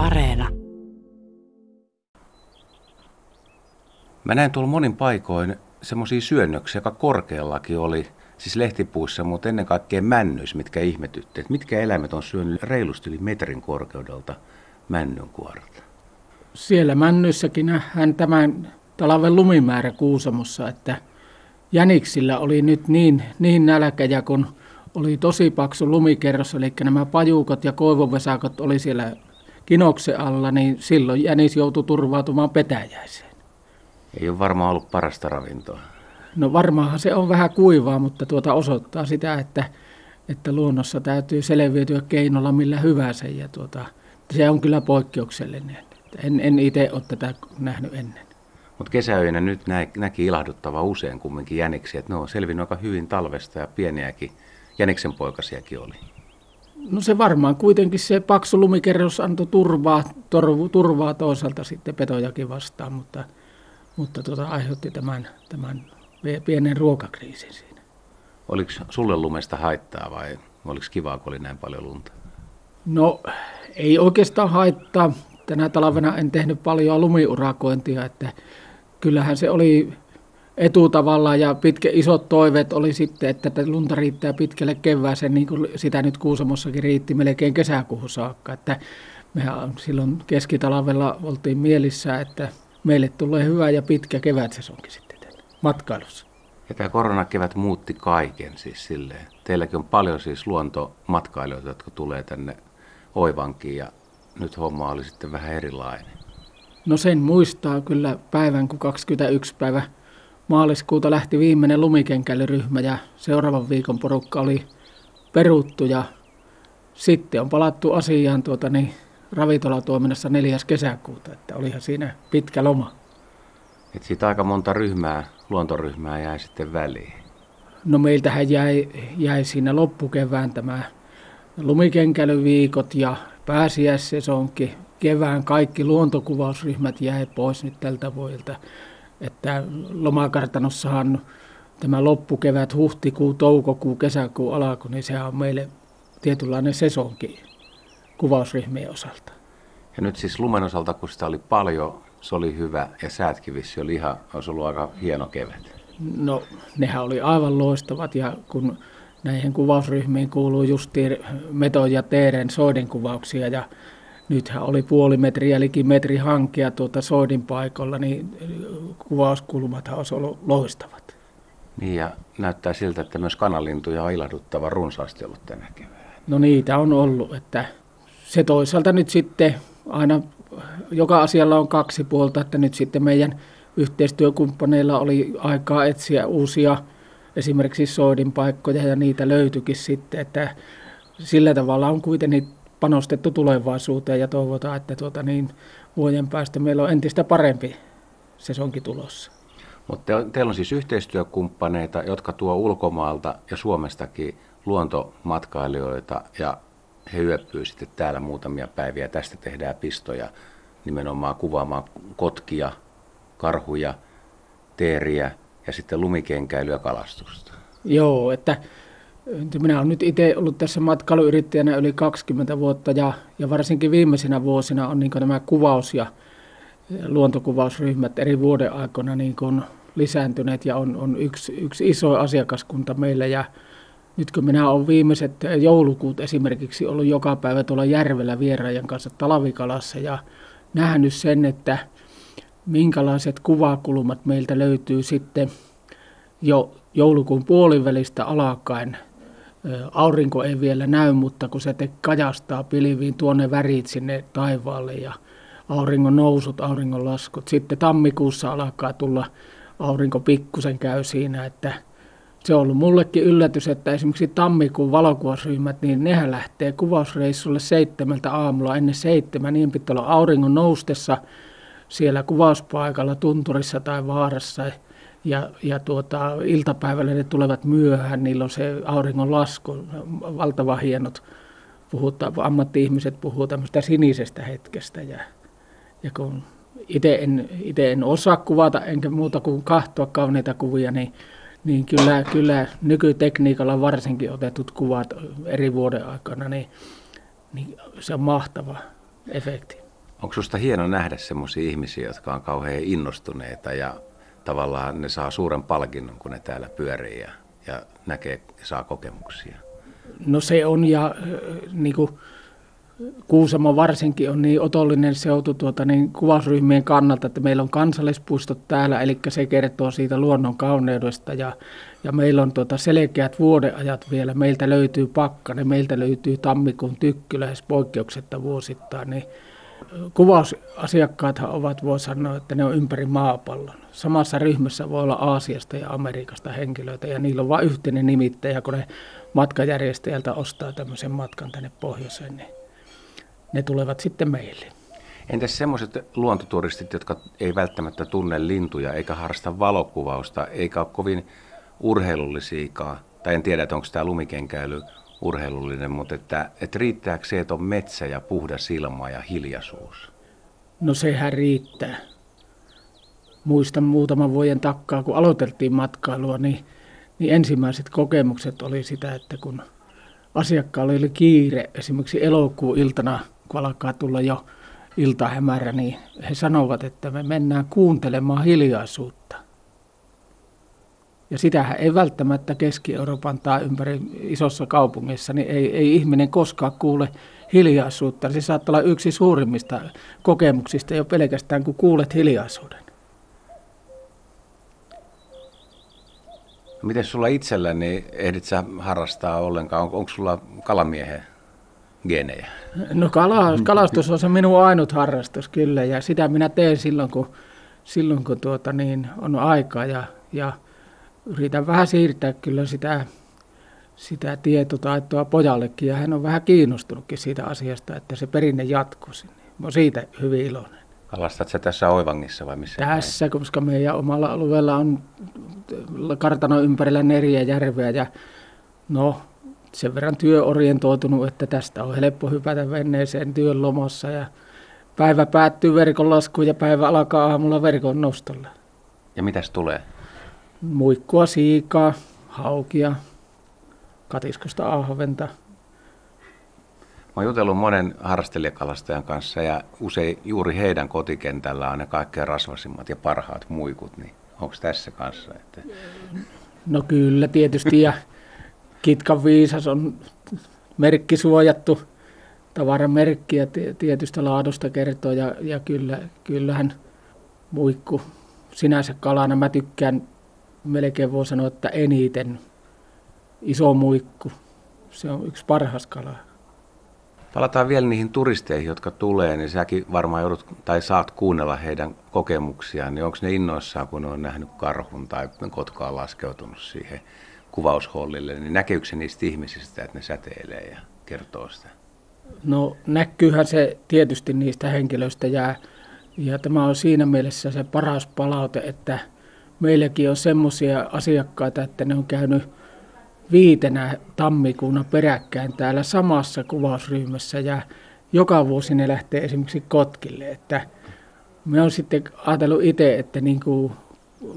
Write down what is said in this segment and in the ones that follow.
Areena. Mä näin tuolla monin paikoin semmoisia syönnöksiä, joka korkeallakin oli, siis lehtipuissa, mutta ennen kaikkea männyissä, mitkä ihmetytti. Että mitkä eläimet on syönyt reilusti yli metrin korkeudelta männynkuorta. Siellä männyissäkin nähdään tämän talven lumimäärä Kuusamossa, että jäniksillä oli nyt niin, niin nälkäjä, kun oli tosi paksu lumikerros, eli nämä pajuukot ja koivovesakot oli siellä kinoksen alla, niin silloin jänis joutui turvautumaan petäjäiseen. Ei ole varmaan ollut parasta ravintoa. No varmaanhan se on vähän kuivaa, mutta tuota osoittaa sitä, että, että luonnossa täytyy selviytyä keinolla millä hyvänsä. Ja tuota, se on kyllä poikkeuksellinen. En, en itse ole tätä nähnyt ennen. Mutta kesäyönä nyt nä, näki ilahduttava usein kumminkin jäniksiä, että ne on selvinnyt aika hyvin talvesta ja pieniäkin jäniksen poikasiakin oli. No se varmaan kuitenkin se paksu lumikerros antoi turvaa, torvu, turvaa toisaalta sitten petojakin vastaan, mutta, mutta tuota, aiheutti tämän, tämän pienen ruokakriisin siinä. Oliko sulle lumesta haittaa vai oliko kivaa, kun oli näin paljon lunta? No ei oikeastaan haittaa. Tänä talvena en tehnyt paljon lumiurakointia, että kyllähän se oli etutavalla ja pitkä, isot toiveet oli sitten, että lunta riittää pitkälle kevääseen, niin kuin sitä nyt Kuusamossakin riitti melkein kesäkuuhun saakka. Että mehän silloin keskitalvella oltiin mielissä, että meille tulee hyvä ja pitkä kevätsesonkin sitten matkailussa. Ja tämä koronakevät muutti kaiken siis silleen. Teilläkin on paljon siis luontomatkailijoita, jotka tulee tänne Oivankiin ja nyt homma oli sitten vähän erilainen. No sen muistaa kyllä päivän, kun 21 päivä maaliskuuta lähti viimeinen lumikenkäilyryhmä ja seuraavan viikon porukka oli peruttu ja sitten on palattu asiaan tuota, niin ravintolatoiminnassa 4. kesäkuuta, että olihan siinä pitkä loma. Et siitä aika monta ryhmää, luontoryhmää jäi sitten väliin. No meiltähän jäi, jäi siinä loppukevään tämä lumikenkäilyviikot ja pääsiäissesonki. Kevään kaikki luontokuvausryhmät jäi pois nyt tältä vuodelta. Että lomakartanossahan tämä loppukevät, huhtikuu, toukokuu, kesäkuu, alaku, niin se on meille tietynlainen sesonki kuvausryhmien osalta. Ja nyt siis lumen osalta, kun sitä oli paljon, se oli hyvä ja säätkin vissi oli ihan, olisi ollut aika hieno kevät. No, nehän oli aivan loistavat ja kun näihin kuvausryhmiin kuuluu justiin Meto ja Teeren soidinkuvauksia ja nythän oli puoli metriä, eli metri hankkia tuota soidin paikalla, niin kuvauskulmathan olisi ollut loistavat. Niin ja näyttää siltä, että myös kanalintuja on ilahduttava runsaasti ollut tänä keväänä. No niitä on ollut, että se toisaalta nyt sitten aina joka asialla on kaksi puolta, että nyt sitten meidän yhteistyökumppaneilla oli aikaa etsiä uusia esimerkiksi soidin paikkoja ja niitä löytyikin sitten, että sillä tavalla on kuitenkin panostettu tulevaisuuteen ja toivotaan, että tuota niin, vuoden päästä meillä on entistä parempi sesonkin tulossa. Mutta te, teillä on siis yhteistyökumppaneita, jotka tuo ulkomaalta ja Suomestakin luontomatkailijoita ja he yöpyy sitten täällä muutamia päiviä. Tästä tehdään pistoja nimenomaan kuvaamaan kotkia, karhuja, teeriä ja sitten lumikenkäilyä kalastusta. Joo, että minä olen nyt itse ollut tässä matkailuyrittäjänä yli 20 vuotta ja, ja varsinkin viimeisinä vuosina on niin nämä kuvaus- ja luontokuvausryhmät eri vuoden aikoina niin lisääntyneet ja on, on yksi, yksi iso asiakaskunta meillä ja nyt kun minä olen viimeiset joulukuut esimerkiksi ollut joka päivä tuolla järvellä vieraajan kanssa talvikalassa ja nähnyt sen, että minkälaiset kuvakulmat meiltä löytyy sitten jo joulukuun puolivälistä alkaen. Aurinko ei vielä näy, mutta kun se te kajastaa pilviin tuonne värit sinne taivaalle ja auringon nousut, auringon laskut. Sitten tammikuussa alkaa tulla aurinko pikkusen käy siinä, että se on ollut mullekin yllätys, että esimerkiksi tammikuun valokuvausryhmät, niin nehän lähtee kuvausreissulle seitsemältä aamulla ennen seitsemän, niin pitää olla auringon noustessa siellä kuvauspaikalla tunturissa tai vaarassa. Ja, ja tuota, iltapäivällä ne tulevat myöhään, niillä on se auringon lasku, valtava hienot, puhutaan, ammatti-ihmiset puhuu tämmöistä sinisestä hetkestä. Ja, ja kun itse en, ite en osaa kuvata, enkä muuta kuin kahtoa kauniita kuvia, niin niin kyllä, kyllä nykytekniikalla varsinkin otetut kuvat eri vuoden aikana, niin, niin se on mahtava efekti. Onko sinusta hieno nähdä sellaisia ihmisiä, jotka on kauhean innostuneita ja tavallaan ne saa suuren palkinnon, kun ne täällä pyörii ja, ja näkee ja saa kokemuksia? No se on ja niin kuin Kuusamo varsinkin on niin otollinen seutu tuota, niin kuvausryhmien kannalta, että meillä on kansallispuistot täällä, eli se kertoo siitä luonnon kauneudesta ja, ja meillä on tuota selkeät vuodeajat vielä. Meiltä löytyy pakkane, meiltä löytyy tammikuun tykky lähes poikkeuksetta vuosittain, niin kuvausasiakkaathan ovat, voi sanoa, että ne on ympäri maapallon. Samassa ryhmässä voi olla Aasiasta ja Amerikasta henkilöitä ja niillä on vain yhteinen nimittäjä, kun ne matkajärjestäjältä ostaa tämmöisen matkan tänne pohjoiseen, niin ne tulevat sitten meille. Entäs semmoiset luontoturistit, jotka ei välttämättä tunne lintuja eikä harrasta valokuvausta, eikä ole kovin urheilullisiakaan, tai en tiedä, että onko tämä lumikenkäily urheilullinen, mutta että, että riittääkö se, että on metsä ja puhdas ilma ja hiljaisuus? No sehän riittää. Muistan muutaman vuoden takkaa, kun aloiteltiin matkailua, niin, niin ensimmäiset kokemukset oli sitä, että kun asiakkaalla oli kiire, esimerkiksi elokuun iltana, kun alkaa tulla jo iltahämärä, niin he sanovat, että me mennään kuuntelemaan hiljaisuutta. Ja sitähän ei välttämättä Keski-Euroopan tai ympäri isossa kaupungissa, niin ei, ei ihminen koskaan kuule hiljaisuutta. Se saattaa olla yksi suurimmista kokemuksista jo pelkästään, kun kuulet hiljaisuuden. Miten sulla itsellä, niin ehdit sä harrastaa ollenkaan? On, onko sulla kalamiehen genejä? No kala, kalastus on se minun ainut harrastus kyllä ja sitä minä teen silloin, kun, silloin, kun tuota, niin on aikaa ja, ja yritän vähän siirtää kyllä sitä, sitä tietotaitoa pojallekin ja hän on vähän kiinnostunutkin siitä asiasta, että se perinne jatkuisi. Mä olen siitä hyvin iloinen. Kalastat sä tässä Oivangissa vai missä? Tässä, päin? koska meidän omalla alueella on kartano ympärillä neljä järveä ja no sen verran työorientoitunut, että tästä on helppo hypätä veneeseen työn lomassa ja päivä päättyy verkon laskuun ja päivä alkaa aamulla verkon nostolla. Ja mitäs tulee? Muikkua, siikaa, haukia, katiskosta ahventa. Mä oon jutellut monen harrastelijakalastajan kanssa ja usein juuri heidän kotikentällä on ne kaikkein rasvasimmat ja parhaat muikut, niin onko tässä kanssa? Että... No kyllä tietysti ja Kitkan viisas on merkki suojattu tavaramerkki ja tietystä laadusta kertoo ja, ja kyllä, kyllähän muikku sinänsä kalana mä tykkään melkein voi sanoa, että eniten iso muikku. Se on yksi parhas kala. Palataan vielä niihin turisteihin, jotka tulee, niin säkin varmaan joudut tai saat kuunnella heidän kokemuksiaan. Niin onko ne innoissaan, kun ne on nähnyt karhun tai kotka on laskeutunut siihen kuvaushollille, niin näkeekö se niistä ihmisistä, että ne säteilee ja kertoo sitä? No näkyyhän se tietysti niistä henkilöistä ja, ja tämä on siinä mielessä se paras palaute, että meilläkin on semmoisia asiakkaita, että ne on käynyt viitenä tammikuuna peräkkäin täällä samassa kuvausryhmässä ja joka vuosi ne lähtee esimerkiksi Kotkille. Että me on sitten ajatellut itse, että niin kuin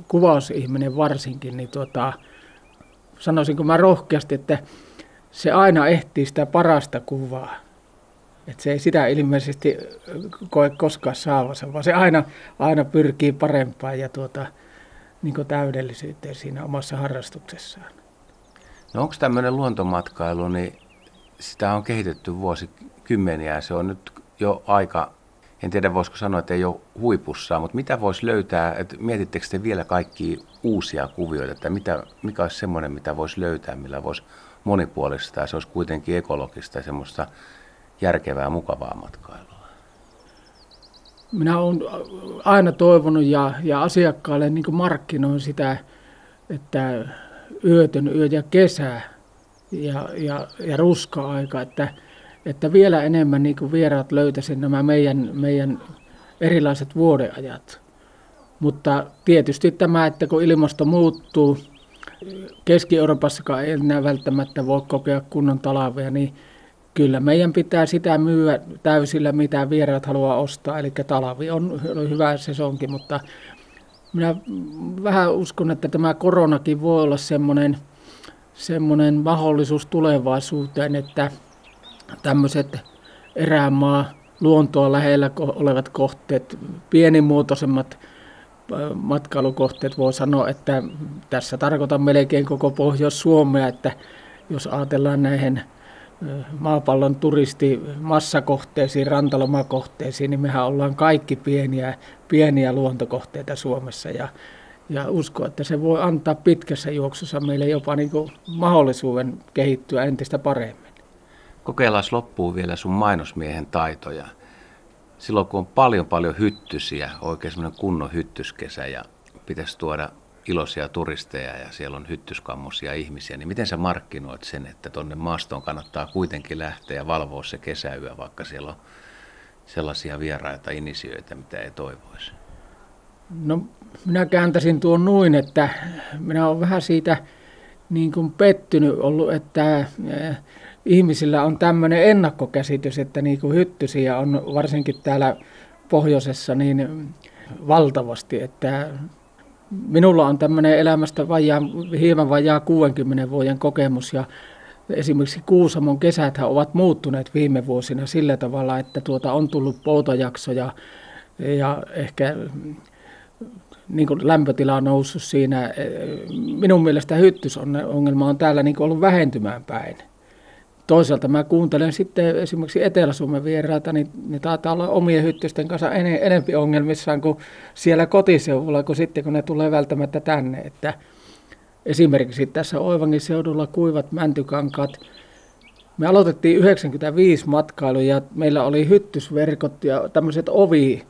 kuvausihminen varsinkin, niin tuota, sanoisinko mä rohkeasti, että se aina ehtii sitä parasta kuvaa. Että se ei sitä ilmeisesti koe koskaan saavansa, vaan se aina, aina pyrkii parempaan ja tuota, niin täydellisyyteen siinä omassa harrastuksessaan. No onko tämmöinen luontomatkailu, niin sitä on kehitetty vuosikymmeniä. Se on nyt jo aika, en tiedä voisiko sanoa, että ei ole huipussaan, mutta mitä voisi löytää, että mietittekö te vielä kaikki uusia kuvioita, että mitä, mikä olisi semmoinen, mitä voisi löytää, millä voisi monipuolista ja se olisi kuitenkin ekologista ja semmoista järkevää, mukavaa matkailua? Minä olen aina toivonut ja, ja asiakkaalle niin markkinoin sitä, että yötön yö ja kesä ja, ja, ja ruska-aika, että, että vielä enemmän niin kuin vieraat löytäisivät nämä meidän, meidän erilaiset vuodeajat. Mutta tietysti tämä, että kun ilmasto muuttuu, Keski-Euroopassakaan ei enää välttämättä voi kokea kunnon talvea, niin kyllä meidän pitää sitä myyä täysillä, mitä vieraat haluaa ostaa. Eli talvi on hyvä sesonkin, mutta minä vähän uskon, että tämä koronakin voi olla semmoinen, semmoinen mahdollisuus tulevaisuuteen, että tämmöiset erämaa luontoa lähellä olevat kohteet, pienimuotoisemmat matkailukohteet, voi sanoa, että tässä tarkoitan melkein koko Pohjois-Suomea, että jos ajatellaan näihin maapallon turistimassakohteisiin, rantalomakohteisiin, niin mehän ollaan kaikki pieniä, pieniä luontokohteita Suomessa ja, ja usko, että se voi antaa pitkässä juoksussa meille jopa niin mahdollisuuden kehittyä entistä paremmin. Kokeillaan loppuun vielä sun mainosmiehen taitoja. Silloin kun on paljon paljon hyttysiä, oikein semmoinen kunnon hyttyskesä ja pitäisi tuoda iloisia turisteja ja siellä on hyttyskammosia ihmisiä, niin miten sä markkinoit sen, että tonne maastoon kannattaa kuitenkin lähteä ja valvoa se kesäyö, vaikka siellä on sellaisia vieraita inisioita, mitä ei toivoisi? No minä kääntäisin tuon noin, että minä olen vähän siitä niin kuin pettynyt ollut, että eh, ihmisillä on tämmöinen ennakkokäsitys, että niin kuin hyttysiä on varsinkin täällä pohjoisessa niin valtavasti, että minulla on tämmöinen elämästä vajaa, hieman vajaa 60 vuoden kokemus ja esimerkiksi Kuusamon kesät ovat muuttuneet viime vuosina sillä tavalla, että tuota on tullut poutojaksoja ja ehkä niin kuin lämpötila on noussut siinä. Minun mielestä hyttysongelma on täällä niin kuin ollut vähentymään päin toisaalta mä kuuntelen sitten esimerkiksi Etelä-Suomen vieraita, niin ne taitaa olla omien hyttysten kanssa en, enempi ongelmissaan kuin siellä kotiseudulla, kuin sitten kun ne tulee välttämättä tänne. Että esimerkiksi tässä Oivangin seudulla kuivat mäntykankat, me aloitettiin 95 matkailu ja meillä oli hyttysverkot ja tämmöiset ovi,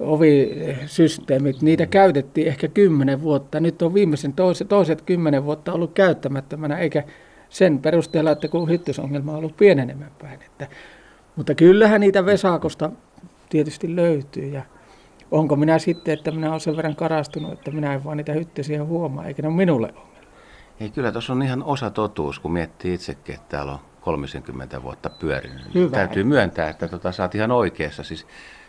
ovisysteemit, niitä käytettiin ehkä kymmenen vuotta. Nyt on viimeisen toiset, toiset kymmenen vuotta ollut käyttämättömänä, eikä sen perusteella, että kun hyttysongelma on ollut pienenemään päin. Että, mutta kyllähän niitä Vesakosta tietysti löytyy ja onko minä sitten, että minä olen sen verran karastunut, että minä en vaan niitä hyttysiä huomaa, eikä ne ole minulle ongelma. Ei, kyllä tuossa on ihan osa totuus, kun miettii itsekin, että täällä on 30 vuotta pyörinyt. Hyvä. Täytyy myöntää, että tota, sä oot ihan oikeassa. Siis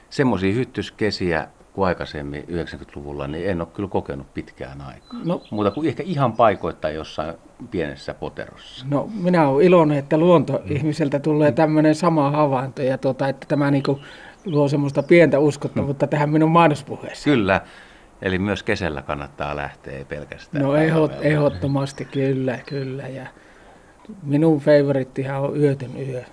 semmoisia hyttyskesiä kuin aikaisemmin 90-luvulla, niin en ole kyllä kokenut pitkään aikaa. No, Muuta kuin ehkä ihan paikoittain jossain pienessä poterossa. No minä olen iloinen, että luontoihmiseltä tulee tämmöinen sama havainto ja tuota, että tämä niinku luo semmoista pientä uskottavuutta hmm. tähän minun mainospuheeseen. Kyllä, eli myös kesällä kannattaa lähteä, ei pelkästään. No ehdot, ehdottomasti, kyllä, kyllä. Ja minun favorittihan on yötön yö.